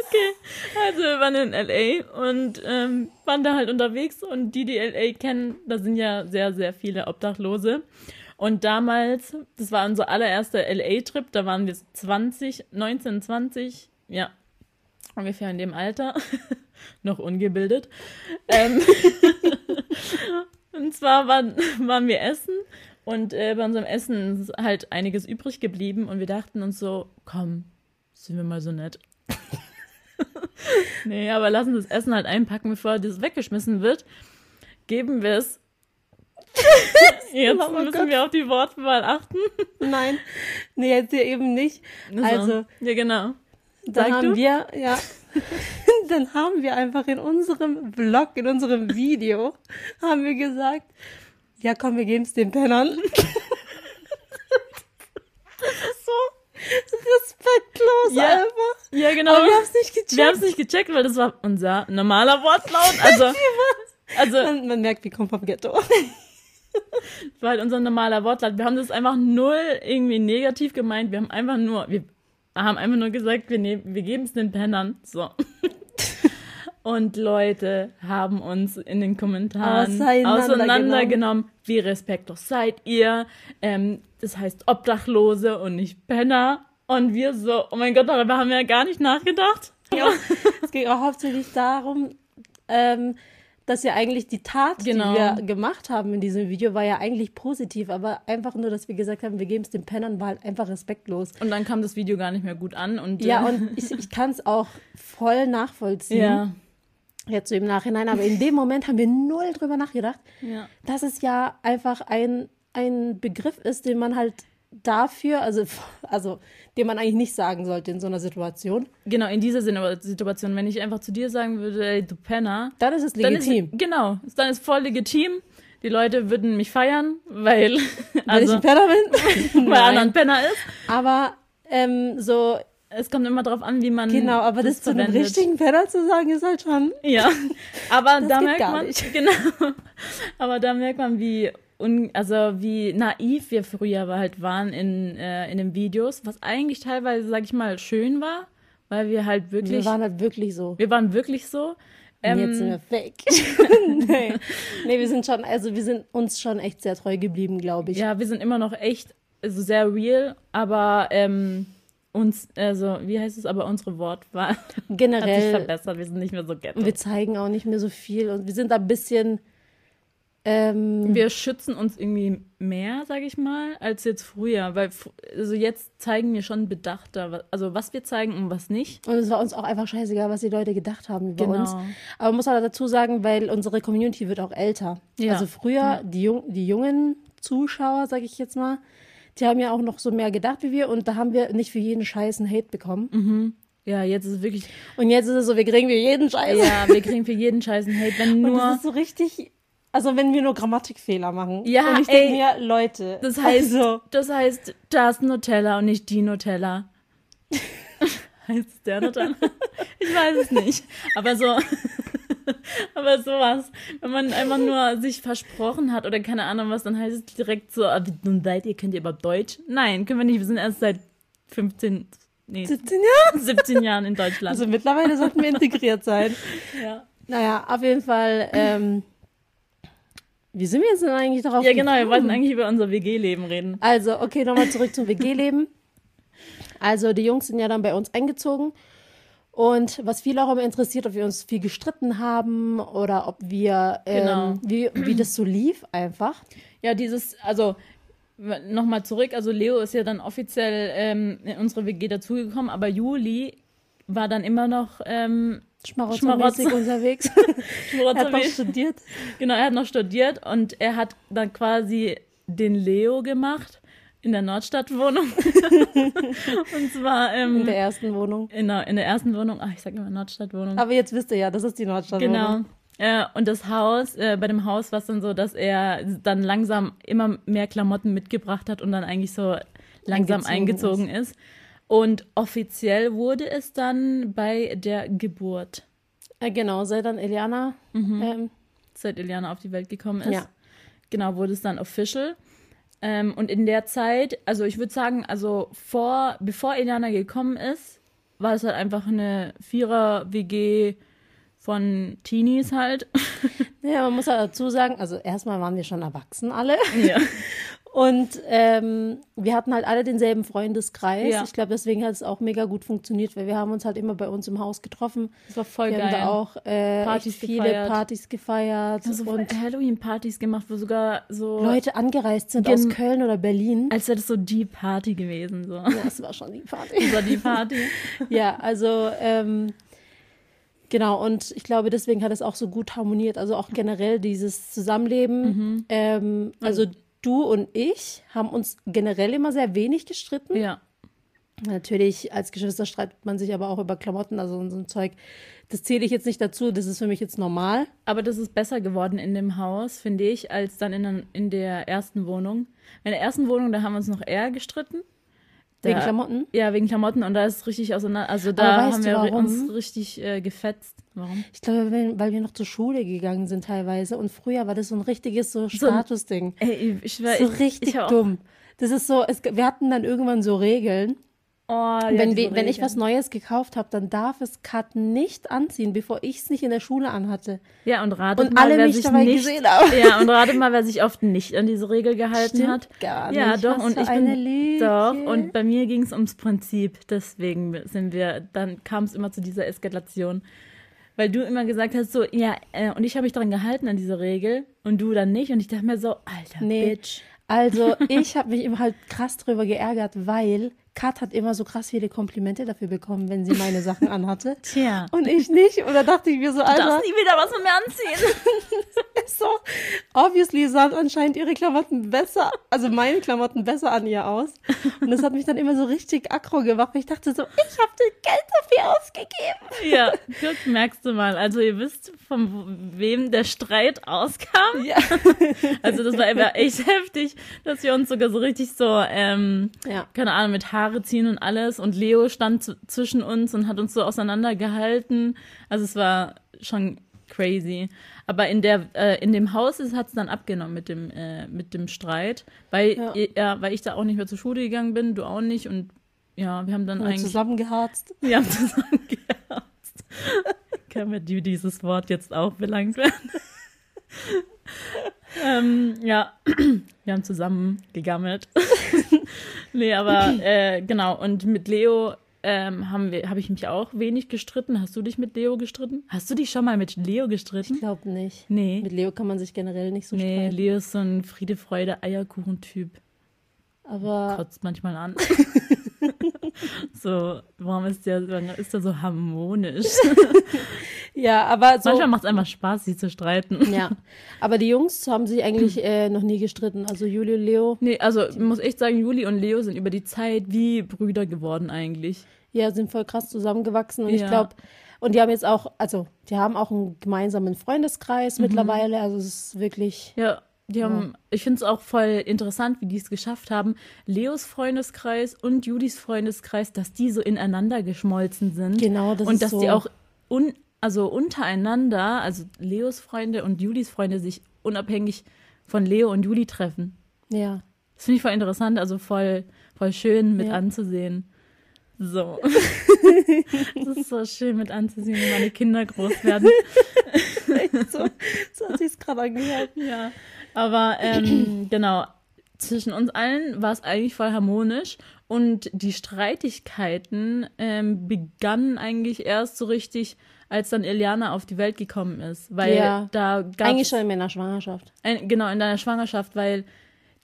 Okay, also wir waren in L.A. und ähm, waren da halt unterwegs und die, die L.A. kennen, da sind ja sehr, sehr viele Obdachlose. Und damals, das war unser allererster LA-Trip, da waren wir 20, 19, 20, ja, ungefähr in dem Alter, noch ungebildet. Ähm, und zwar waren, waren wir essen und äh, bei unserem Essen ist halt einiges übrig geblieben und wir dachten uns so, komm, sind wir mal so nett. Nee, aber lassen das Essen halt einpacken, bevor das weggeschmissen wird. Geben wir es. Jetzt Oh müssen Gott. wir auf die Wortwahl achten. Nein, nee, jetzt hier eben nicht. Also, ja, genau. dann haben du? wir, ja, dann haben wir einfach in unserem Vlog, in unserem Video, haben wir gesagt, ja komm, wir geben es den Pennern. respektlos Ja. einfach. Ja, genau. Aber wir haben es nicht gecheckt. Wir haben es nicht gecheckt, weil das war unser normaler Wortlaut. Also, also man, man merkt, wir kommen vom Ghetto. war halt unser normaler Wortlaut. Wir haben das einfach null irgendwie negativ gemeint. Wir haben einfach nur, wir haben einfach nur gesagt, wir, nehmen, wir geben es den Pennern. So. Und Leute haben uns in den Kommentaren Auseinandergenommen. auseinandergenommen. Wie respektlos seid ihr? Ähm, das heißt Obdachlose und nicht Penner. Und wir so, oh mein Gott, darüber haben wir ja gar nicht nachgedacht. Ja. es ging auch hauptsächlich darum, ähm, dass ja eigentlich die Tat, Genau. die wir gemacht haben in diesem Video, war ja eigentlich positiv, aber einfach nur, dass wir gesagt haben, wir geben es den Pennern, war halt einfach respektlos. Und dann kam das Video gar nicht mehr gut an. Und, Ja, äh, und ich, ich kann es auch voll nachvollziehen, ja, jetzt so im Nachhinein, aber in dem Moment haben wir null drüber nachgedacht, ja. dass es ja einfach ein, ein Begriff ist, den man halt dafür, also, also den man eigentlich nicht sagen sollte in so einer Situation, Genau, in dieser Situation, wenn ich einfach zu dir sagen würde, ey, du Penner, dann ist es dann legitim. ist genau, dann ist voll legitim. Die Leute würden mich feiern, weil Weil ich also ein Penner bin? weil Anna ein Penner ist. Aber ähm, so, Es kommt immer drauf an, wie man genau, aber das, zu einem richtigen Penner zu sagen, ist halt schon. Ja, aber Das da merkt man, nicht. genau, aber da merkt man, wie un, also wie naiv wir früher halt waren in, äh, in den Videos, was eigentlich teilweise, sag ich mal, schön war, weil wir halt wirklich, Wir waren halt wirklich so. wir waren wirklich so. Ähm, jetzt sind wir fake. nee. nee, wir sind schon, also wir sind uns schon echt sehr treu geblieben, glaube ich. ja, wir sind immer noch echt, also sehr real, aber ähm, uns, also, wie heißt es, aber unsere Wortwahl hat sich Generell, verbessert. Wir sind nicht mehr so ghetto. wir zeigen auch nicht mehr so viel und wir sind ein bisschen, ähm, Wir schützen uns irgendwie mehr, sage ich mal, als jetzt früher. Weil also jetzt zeigen wir schon bedachter, also was wir zeigen und was nicht. und es war uns auch einfach scheißegal, was die Leute gedacht haben über Genau. uns. Aber man muss halt dazu sagen, weil unsere Community wird auch älter. Ja. Also früher, die, Jung, die jungen Zuschauer, sage ich jetzt mal, die haben ja auch noch so mehr gedacht wie wir und da haben wir nicht für jeden Scheiß einen Hate bekommen. Ja, jetzt ist es wirklich, Und jetzt ist es so, wir kriegen für jeden Scheiß. ja, wir kriegen für jeden Scheiß einen Hate, wenn Und nur. das ist so richtig, also wenn wir nur Grammatikfehler machen. Ja, und ich denke mir, Leute, Das heißt, also, das heißt, das Nutella und nicht die Nutella. heißt es der Nutella? Ich weiß es nicht. Aber so, aber sowas, wenn man einfach nur sich versprochen hat oder keine Ahnung was, dann heißt es direkt so, ah, wie dumm seid ihr, kennt ihr überhaupt Deutsch? Nein, können wir nicht, wir sind erst seit 15, nee, 17 Jahre. 17 Jahren in Deutschland. Also mittlerweile sollten wir integriert sein. ja. Naja, auf jeden Fall, ähm, wie sind wir jetzt denn eigentlich darauf ja, genau, wir gekommen? wollten eigentlich über unser WG-Leben reden. Also, okay, nochmal zurück zum WG-Leben. Also, die Jungs sind ja dann bei uns eingezogen. Und was viele auch immer interessiert, ob wir uns viel gestritten haben oder ob wir, ähm, Genau. wie, wie das so lief einfach. Ja, dieses, also nochmal zurück, also Leo ist ja dann offiziell ähm, in unsere WG dazugekommen, aber Juli war dann immer noch ähm, Schmarotzer. unterwegs. er hat noch studiert. Genau, er hat noch studiert und er hat dann quasi den Leo gemacht in der Nordstadtwohnung. und zwar ähm, In der ersten Wohnung. in, der, in der ersten Wohnung, ach, ich sag immer Nordstadtwohnung. Aber jetzt wisst ihr ja, das ist die Nordstadtwohnung. Genau. Äh, und das Haus, äh, bei dem Haus war es dann so, dass er dann langsam immer mehr Klamotten mitgebracht hat und dann eigentlich so langsam Eingezogen eingezogen ist. Und offiziell wurde es dann bei der Geburt, Äh, genau, seit dann Eliana. Ähm, seit Eliana auf die Welt gekommen ist. Ja. Genau, wurde es dann official. Ähm, und in der Zeit, also ich würde sagen, also vor, bevor Eliana gekommen ist, war es halt einfach eine Vierer-WG von Teenies halt. ja, man muss halt dazu sagen, also erstmal waren wir schon erwachsen alle. ja. Und ähm, wir hatten halt alle denselben Freundeskreis. Ja. Ich glaube, deswegen hat es auch mega gut funktioniert, weil wir haben uns halt immer bei uns im Haus getroffen. Das war voll wir geil. haben da auch äh, Partys viele gefeiert. Partys gefeiert Wir haben so und Halloween-Partys gemacht, wo sogar so, Leute angereist sind aus Köln oder Berlin. als wäre das so die Party gewesen. So. Ja, das war schon die Party. Das war die Party. ja, also ähm, genau, und ich glaube, deswegen hat es auch so gut harmoniert. Also auch generell dieses Zusammenleben. Mhm. Ähm, also du und ich haben uns generell immer sehr wenig gestritten. ja. Natürlich, als Geschwister streitet man sich aber auch über Klamotten, also so ein Zeug. Das zähle ich jetzt nicht dazu, das ist für mich jetzt normal. Aber das ist besser geworden in dem Haus, finde ich, als dann in, der- in der ersten Wohnung. In der ersten Wohnung, da haben wir uns noch eher gestritten. Da, Wegen Klamotten. Ja, wegen Klamotten und da ist es richtig auseinander. Also da haben wir warum? uns richtig äh, gefetzt. Warum? Ich glaube, weil, wir noch zur Schule gegangen sind teilweise. Und früher war das so ein richtiges so Statusding. Ey, ich war So ich, richtig ich dumm. Das ist so, es, wir hatten dann irgendwann so Regeln. Oh, ja, wenn, wir, wenn ich was Neues gekauft habe, dann darf es Kat nicht anziehen, bevor ich es nicht in der Schule anhatte. Ja, und ratet Und mal, alle wer mich sich dabei nicht, gesehen haben. Ja, und ratet mal, wer sich oft nicht an diese Regel gehalten Stimmt hat. gar Ja, nicht. doch, Was und ich bin Lüge. doch und bei mir ging es ums Prinzip, deswegen sind wir dann kam es immer zu dieser Eskalation. Weil du immer gesagt hast so, ja, äh, und ich habe mich daran gehalten an diese Regel und du dann nicht und ich dachte mir so, alter Nee. Bitch. Also, ich habe mich immer halt krass drüber geärgert, weil Kat hat immer so krass viele Komplimente dafür bekommen, wenn sie meine Sachen anhatte. Tja. Und ich nicht. Und da dachte ich mir so, Du Alter, darfst nie wieder was von mir anziehen. so, obviously sahen anscheinend ihre Klamotten besser, also meine Klamotten besser an ihr aus. Und das hat mich dann immer so richtig aggro gemacht. weil Ich dachte so, ich habe das Geld dafür ausgegeben. ja, guck, merkst du mal. Also ihr wisst, von wem der Streit auskam. Ja. Also das war immer echt heftig, dass wir uns sogar so richtig so, ähm, Ja. keine Ahnung, mit Haare ziehen und alles. Und Leo stand zwischen uns und hat uns so auseinandergehalten. Also es war schon crazy. Aber in der, äh, in dem Haus hat es dann abgenommen mit dem, äh, mit dem Streit, weil, Ja. ja. weil ich da auch nicht mehr zur Schule gegangen bin, du auch nicht und ja, wir haben dann Haben eigentlich. zusammengeharzt. Wir haben zusammen geherzt. Können wir die dieses Wort jetzt auch belangt werden? ähm, ja, wir haben zusammen gegammelt. nee, aber äh, genau, und mit Leo ähm, habe ich mich auch wenig gestritten. Hast du dich mit Leo gestritten? Hast du dich schon mal mit Leo gestritten? Ich glaube nicht. Nee. Mit Leo kann man sich generell nicht so Nee, streiten. Leo ist so ein Friede, Freude, Eierkuchen-Typ. Aber Kotzt manchmal an. so, warum ist der, warum ist der so harmonisch? Ja, aber so. Manchmal macht es einfach Spaß, sie zu streiten. Ja, aber die Jungs haben sich eigentlich äh, noch nie gestritten. Also Julio, Leo, Nee, also muss echt sagen, Juli und Leo sind über die Zeit wie Brüder geworden eigentlich. ja, sind voll krass zusammengewachsen. Und ich Ja. glaube, und die haben jetzt auch, also die haben auch einen gemeinsamen Freundeskreis Mhm. mittlerweile. Also es ist wirklich, Ja, die haben, ich finde es auch voll interessant, wie die es geschafft haben, Leos Freundeskreis und Julis Freundeskreis, dass die so ineinander geschmolzen sind. Genau, das Und ist dass so. die auch un, also untereinander, also Leos Freunde und Julis Freunde sich unabhängig von Leo und Juli treffen. ja. Das finde ich voll interessant, also voll, voll schön mit Ja. anzusehen. So. das ist so schön mit anzusehen, wie meine Kinder groß werden. so, so hat sich gerade angehört. Ja. Aber ähm, genau, zwischen uns allen war es eigentlich voll harmonisch und die Streitigkeiten ähm, begannen eigentlich erst so richtig, als dann Eliana auf die Welt gekommen ist. Weil Ja. da gab Eigentlich schon in meiner Schwangerschaft. ein, genau, in deiner Schwangerschaft, weil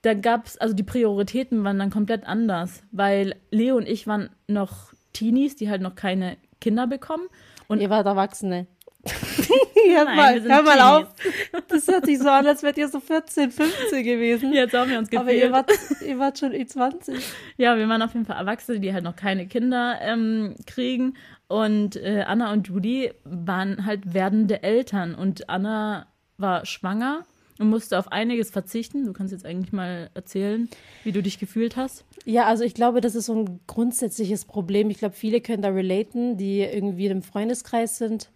da gab es, also die Prioritäten waren dann komplett anders, weil Leo und ich waren noch Teenies, die halt noch keine Kinder bekommen. Und Ihr wart Erwachsene. hör Nein, mal, wir sind hör mal Teenies. auf. Das hört sich so an, als wärt ihr so 14, 15 gewesen. jetzt haben wir uns Aber ihr gefühlt. wart, ihr wart schon E20. Ja, wir waren auf jeden Fall Erwachsene, die halt noch keine Kinder ähm, kriegen. Und äh, Anna und Judy waren halt werdende Eltern. Und Anna war schwanger und musste auf einiges verzichten. Du kannst jetzt eigentlich mal erzählen, wie du dich gefühlt hast. Ja, also ich glaube, das ist so ein grundsätzliches Problem. Ich glaube, viele können da relaten, die irgendwie im Freundeskreis sind,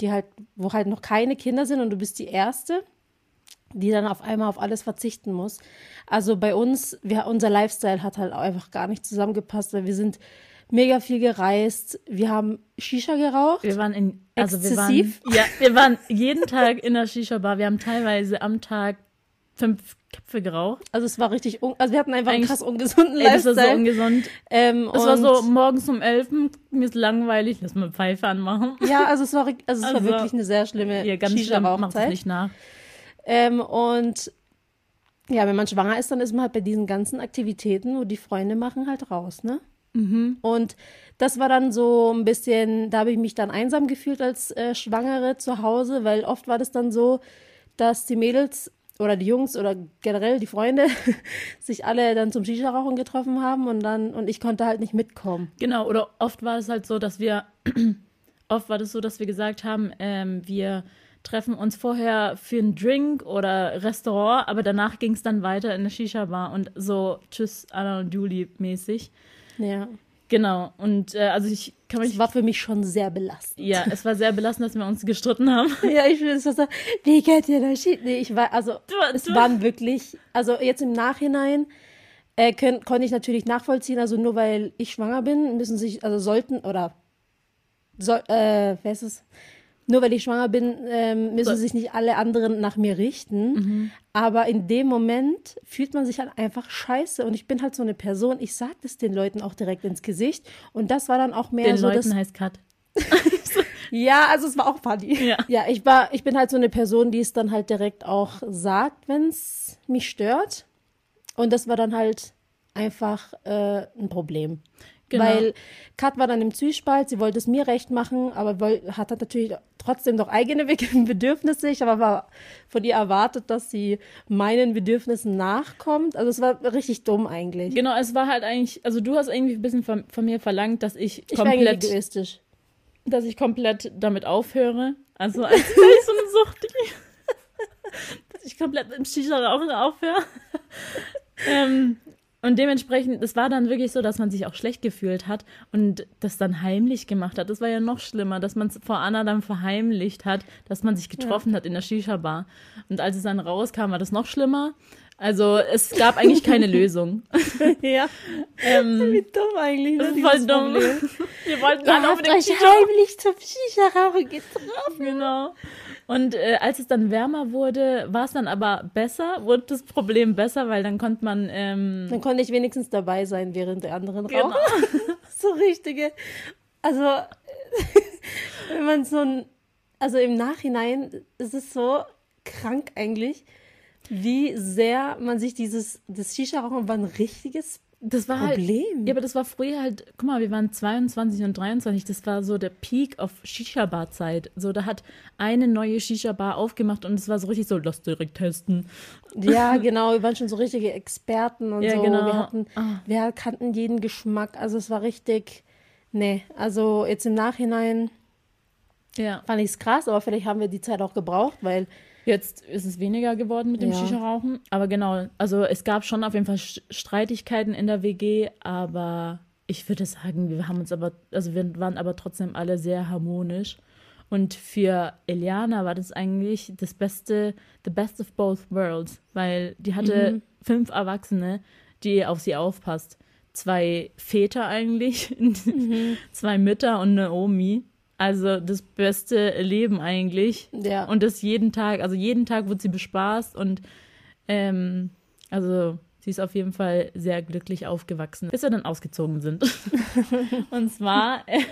die halt, wo halt noch keine Kinder sind und du bist die Erste, die dann auf einmal auf alles verzichten muss. Also bei uns, wir, unser Lifestyle hat halt einfach gar nicht zusammengepasst, weil wir sind mega viel gereist, wir haben Shisha geraucht. Wir waren in, also Exzessiv? wir waren, ja, wir waren jeden Tag in der Shisha-Bar. Wir haben teilweise am Tag fünf Köpfe geraucht. Also es war richtig, un also wir hatten einfach einen Eigentlich- krass ungesunden Ey, das war Lifestyle. so ungesund. ähm, Es war so morgens um elf, mir ist langweilig, lass mal Pfeife anmachen. Ja, also es war, also es war Also, wirklich eine sehr schlimme Ja, ganz schlimm, macht es Shisha-Rauchzeit. nicht nach. Ähm, und ja, wenn man schwanger ist, dann ist man halt bei diesen ganzen Aktivitäten, wo die Freunde machen, halt raus, ne? Mhm. Und das war dann so ein bisschen, da habe ich mich dann einsam gefühlt als äh, Schwangere zu Hause, weil oft war das dann so, dass die Mädels oder die Jungs oder generell die Freunde sich alle dann zum Shisha-Rauchen getroffen haben und dann, und ich konnte halt nicht mitkommen. Genau, oder oft war es halt so, dass wir, oft war das so, dass wir gesagt haben, ähm, wir treffen uns vorher für einen Drink oder Restaurant, aber danach ging es dann weiter in der Shisha-Bar und so Tschüss, Anna und Julie mäßig. Ja. Genau, und äh, also ich kann mich, Das war für mich schon sehr belastend. ja, es war sehr belastend, dass wir uns gestritten haben. Ja, ich es so, wie geht ihr das? Nee, ich war, also, Du- es du- waren wirklich, also jetzt im Nachhinein äh, können, konnte ich natürlich nachvollziehen, also nur weil ich schwanger bin, müssen sich, also sollten, oder, soll, äh, wer ist es? Nur weil ich schwanger bin, ähm, müssen So. sich nicht alle anderen nach mir richten. Aber in dem Moment fühlt man sich halt einfach scheiße. Und ich bin halt so eine Person, ich sage das den Leuten auch direkt ins Gesicht. Und das war dann auch mehr Den so das Leuten heißt Cut. ja, also es war auch funny. Ja. ja, ich war, ich bin halt so eine Person, die es dann halt direkt auch sagt, wenn es mich stört. Und das war dann halt einfach äh, ein Problem. Genau. Weil Kat war dann im Zwiespalt, sie wollte es mir recht machen, aber hat natürlich trotzdem noch eigene Bedürfnisse. Ich habe aber von ihr erwartet, dass sie meinen Bedürfnissen nachkommt. Also es war richtig dumm eigentlich. Genau, es war halt eigentlich, also du hast irgendwie ein bisschen von, von mir verlangt, dass ich Ich komplett, egoistisch. dass ich komplett damit aufhöre. Also als wäre ich so eine Sucht, dass ich komplett dem Shisha-Rauchen aufhöre. ähm, und dementsprechend, es war dann wirklich so, dass man sich auch schlecht gefühlt hat und das dann heimlich gemacht hat. Das war ja noch schlimmer, dass man es vor Anna dann verheimlicht hat, dass man sich getroffen hat in der Shisha-Bar. Und als es dann rauskam, war das noch schlimmer. Also es gab eigentlich keine Lösung. ja. Ähm, Wie dumm eigentlich. das Ne, voll dumm. Wir wollten alle auf den Shisha. heimlich zum Shisha-Rauchen getroffen. Genau. Und äh, als es dann wärmer wurde, war es dann aber besser, wurde das Problem besser, weil dann konnte man ähm, Dann konnte ich wenigstens dabei sein, während der anderen Genau. rauchen. so richtige. Also, wenn man so ein. Also im Nachhinein ist es so krank eigentlich, wie sehr man sich dieses. Das Shisha-Rauchen war ein richtiges das war halt Problem. Ja, aber das war früher halt, guck mal, wir waren 22 und 23, das war so der Peak auf Shisha-Bar-Zeit. So, da hat eine neue Shisha-Bar aufgemacht und es war so richtig so, lass direkt testen. Ja, genau, wir waren schon so richtige Experten und Ja, so. genau. Wir, hatten, Ah. wir kannten jeden Geschmack. Also es war richtig. Nee, also jetzt im Nachhinein Ja. fand ich es krass, aber vielleicht haben wir die Zeit auch gebraucht, weil Jetzt ist es weniger geworden mit dem Ja. Shisha-Rauchen. Aber genau, also es gab schon auf jeden Fall Streitigkeiten in der WG, aber ich würde sagen, wir haben uns aber, also wir waren aber trotzdem alle sehr harmonisch. Und für Eliana war das eigentlich das Beste, the best of both worlds, weil die hatte fünf Erwachsene, die auf sie aufpasst. Zwei Väter eigentlich, zwei Mütter und eine Omi. Also das beste Leben eigentlich. Ja. Und das jeden Tag, also jeden Tag wird sie bespaßt und ähm, also sie ist auf jeden Fall sehr glücklich aufgewachsen, bis wir dann ausgezogen sind. und zwar äh,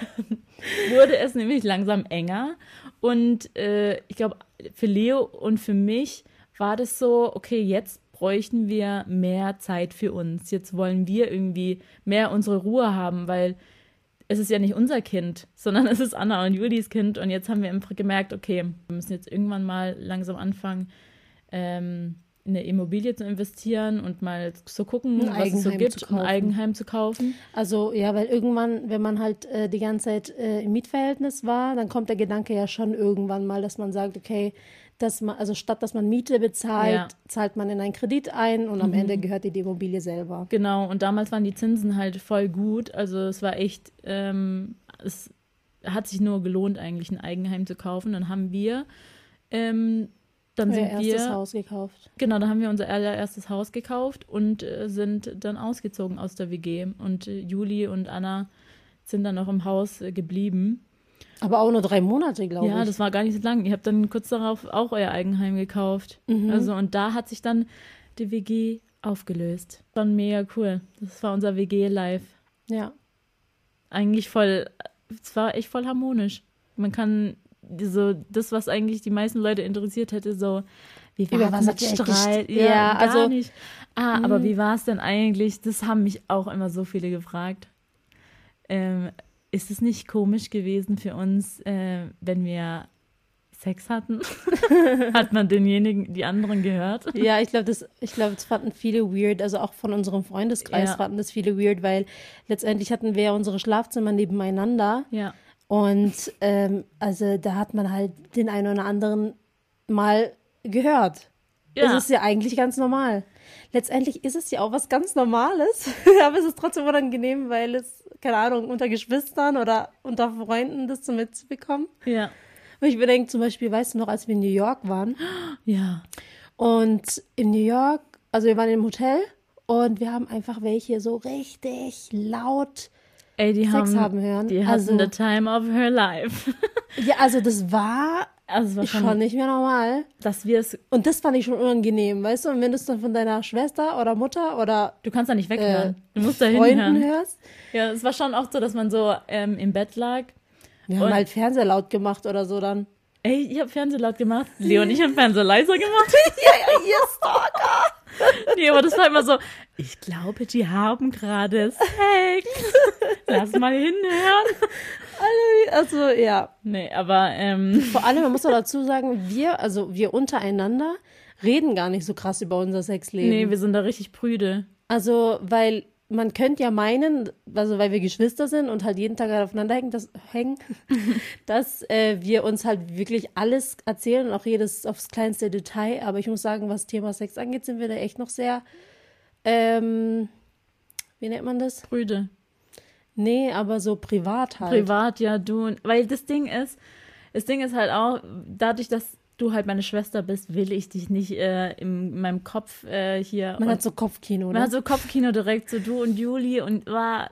wurde es nämlich langsam enger und äh, ich glaube, für Leo und für mich war das so, okay, jetzt bräuchten wir mehr Zeit für uns. Jetzt wollen wir irgendwie mehr unsere Ruhe haben, weil es ist ja nicht unser Kind, sondern es ist Anna und Julis Kind. Und jetzt haben wir einfach gemerkt, okay, wir müssen jetzt irgendwann mal langsam anfangen, ähm, in eine Immobilie zu investieren und mal zu gucken, Ein was es so gibt, zu ein. Eigenheim zu kaufen. Also ja, weil irgendwann, wenn man halt äh, die ganze Zeit äh, im Mietverhältnis war, dann kommt der Gedanke ja schon irgendwann mal, dass man sagt, okay, dass man, also statt dass man Miete bezahlt, Ja. zahlt man in einen Kredit ein und am Ende gehört dir die Immobilie selber. Genau, und damals waren die Zinsen halt voll gut. Also es war echt, ähm, es hat sich nur gelohnt, eigentlich ein Eigenheim zu kaufen. Dann haben wir, ähm, dann sind erstes wir, Haus gekauft. genau, dann haben wir unser allererstes Haus gekauft und äh, sind dann ausgezogen aus der WG. Und äh, Juli und Anna sind dann noch im Haus äh, geblieben. Aber auch nur drei Monate, glaube Ja, ich. das war gar nicht so lang. Ihr habt dann kurz darauf auch euer Eigenheim gekauft. Mhm. Also und da hat sich dann die WG aufgelöst. Schon mega cool. Das war unser WG-Live. ja. Eigentlich voll, es war echt voll harmonisch. Man kann so das, was eigentlich die meisten Leute interessiert hätte, so wie war Über was mit Streit? gest- Ja, gar also- Mhm. nicht. Ah, aber wie war es denn eigentlich? Das haben mich auch immer so viele gefragt. Ähm, ist es nicht komisch gewesen für uns, äh, wenn wir Sex hatten? Hat man denjenigen, die anderen gehört? Ja, ich glaube, das, ich glaube, das fanden viele weird, also auch von unserem Freundeskreis Ja. fanden das viele weird, weil letztendlich hatten wir ja unsere Schlafzimmer nebeneinander Ja. und ähm, also da hat man halt den einen oder anderen mal gehört. Ja. Es ist ja eigentlich ganz normal. Letztendlich ist es ja auch was ganz Normales, aber es ist trotzdem unangenehm, weil es, keine Ahnung, unter Geschwistern oder unter Freunden das so mitzubekommen. Ja. Und ich bedenke zum Beispiel, weißt du noch, als wir in New York waren, Ja. und in New York, also wir waren im Hotel und wir haben einfach welche so richtig laut. Ey, Sex haben, haben hören. die hatten Also- the time of her life. Ja, also das war Also es war schon, schon, nicht mehr normal. dass wir es, Und das fand ich schon unangenehm, weißt du? Und wenn du es dann von deiner Schwester oder Mutter oder du kannst da nicht weghören. Äh, du musst da hinhören. hörst, Ja, es war schon auch so, dass man so ähm, im Bett lag. wir haben Und- halt Fernseher laut gemacht oder so dann. Ey, ich habe Fernseher laut gemacht. Leo und ich haben Fernseher leiser gemacht. Ihr Stalker! nee, aber das war immer so, ich glaube, die haben gerade Sex. Lass mal hinhören. Also ja, Nee, aber ähm, vor allem, man muss auch dazu sagen, wir, also wir untereinander reden gar nicht so krass über unser Sexleben. nee, wir sind da richtig prüde. Also, weil man könnte ja meinen, also weil wir Geschwister sind und halt jeden Tag aufeinander hängen, dass, hängen, dass äh, wir uns halt wirklich alles erzählen und auch jedes aufs kleinste Detail. Aber ich muss sagen, was Thema Sex angeht, sind wir da echt noch sehr, ähm, wie nennt man das? Prüde. Nee, aber so privat halt. Privat, ja, du. Weil das Ding ist, das Ding ist halt auch, dadurch, dass du halt meine Schwester bist, will ich dich nicht äh, in meinem Kopf äh, hier. Man und- hat so Kopfkino, man ne? hat so Kopfkino direkt, so du und Juli und war.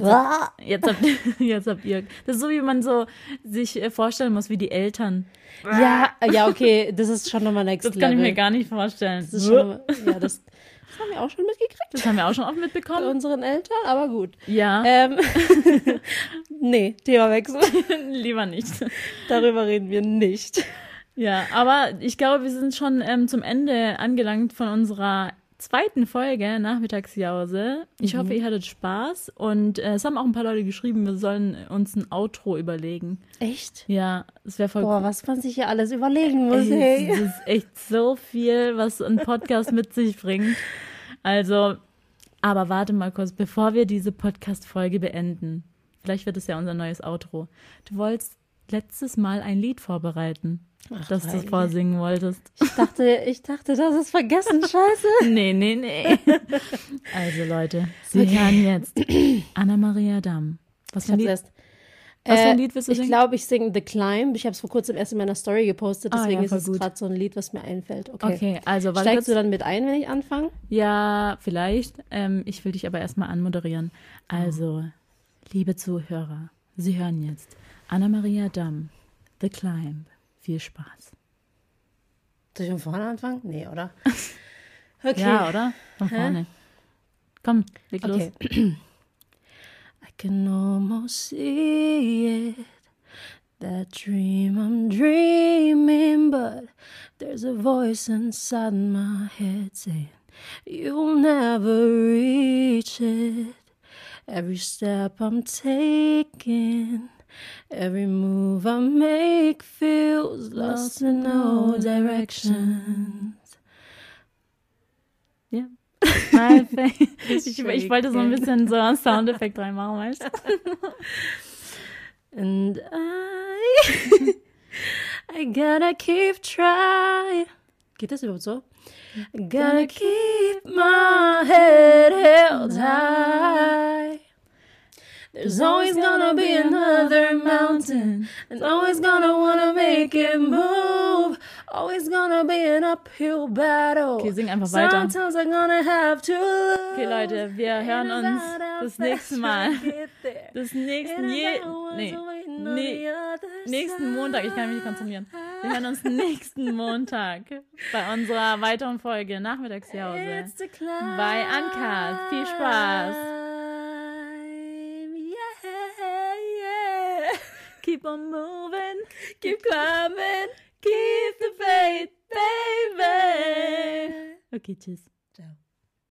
Ah. Jetzt habt, jetzt habt ihr. Das ist so, wie man so sich äh, vorstellen muss, wie die Eltern. Ja, ja, okay, das ist schon nochmal next Das level. kann ich mir gar nicht vorstellen. Das ist schon ja, das, das haben wir auch schon mitgekriegt Das haben wir auch schon oft bei mitbekommen. unseren Eltern, aber gut. Ja, Ähm, nee, Themawechsel. lieber nicht. Darüber reden wir nicht. Ja, aber ich glaube, wir sind schon ähm, zum Ende angelangt von unserer zweiten Folge Nachmittagsjause. Ich hoffe, ihr hattet Spaß und äh, es haben auch ein paar Leute geschrieben, wir sollen uns ein Outro überlegen. Echt? Ja, es wäre voll Boah, cool. was man sich hier alles überlegen muss, Ey, es ist echt so viel, was ein Podcast mit sich bringt. Also, aber warte mal kurz, bevor wir diese Podcast-Folge beenden. Vielleicht wird es ja unser neues Outro. Du wolltest letztes Mal ein Lied vorbereiten, das du Heilige. vorsingen wolltest. Ich dachte, ich dachte, das ist vergessen, scheiße. Nee, nee, nee. Also Leute, Sie hören jetzt Anna-Maria Damm. Was für ein Lied? erst. Was für ein Äh, Lied willst du Ich glaube, ich singe The Climb. Ich habe es vor kurzem erst in meiner Story gepostet, Ah, deswegen ja, ist es gerade so ein Lied, was mir einfällt. Okay. Okay, also warte Steigst du dann mit ein, wenn ich anfange? Ja, vielleicht. Ähm, ich will dich aber erstmal anmoderieren. Also, liebe Zuhörer, Sie hören jetzt Anna-Maria Damm, The Climb. Viel Spaß. Soll ich von vorne anfangen? Nee, oder? Okay. Ja, oder? Von vorne. Komm, leg los. Okay. I can almost see it. That dream I'm dreaming, but there's a voice inside my head saying, You'll never reach it. Every step I'm taking, every move I make feels lost in no directions. Ja. Ich, ich wollte so ein bisschen so einen Soundeffekt reinmachen, weißt du? And I, I gotta keep trying. Geht das überhaupt so? I gotta keep my head held high. There's always gonna be another mountain, and always gonna wanna make it move. Always gonna be an uphill battle. Okay, sing einfach weiter. Sometimes I'm gonna have to lose. Okay, Leute, wir hören uns das nächste Mal. Das nächsten, je, nee, nee, nächsten Montag. Ich kann mich nicht konzentrieren. Wir hören uns nächsten Montag bei unserer weiteren Folge Nachmittagsjause. Bei Anka. Viel Spaß. Keep on moving. Keep climbing. Keep the faith, baby. Okay, tschüss.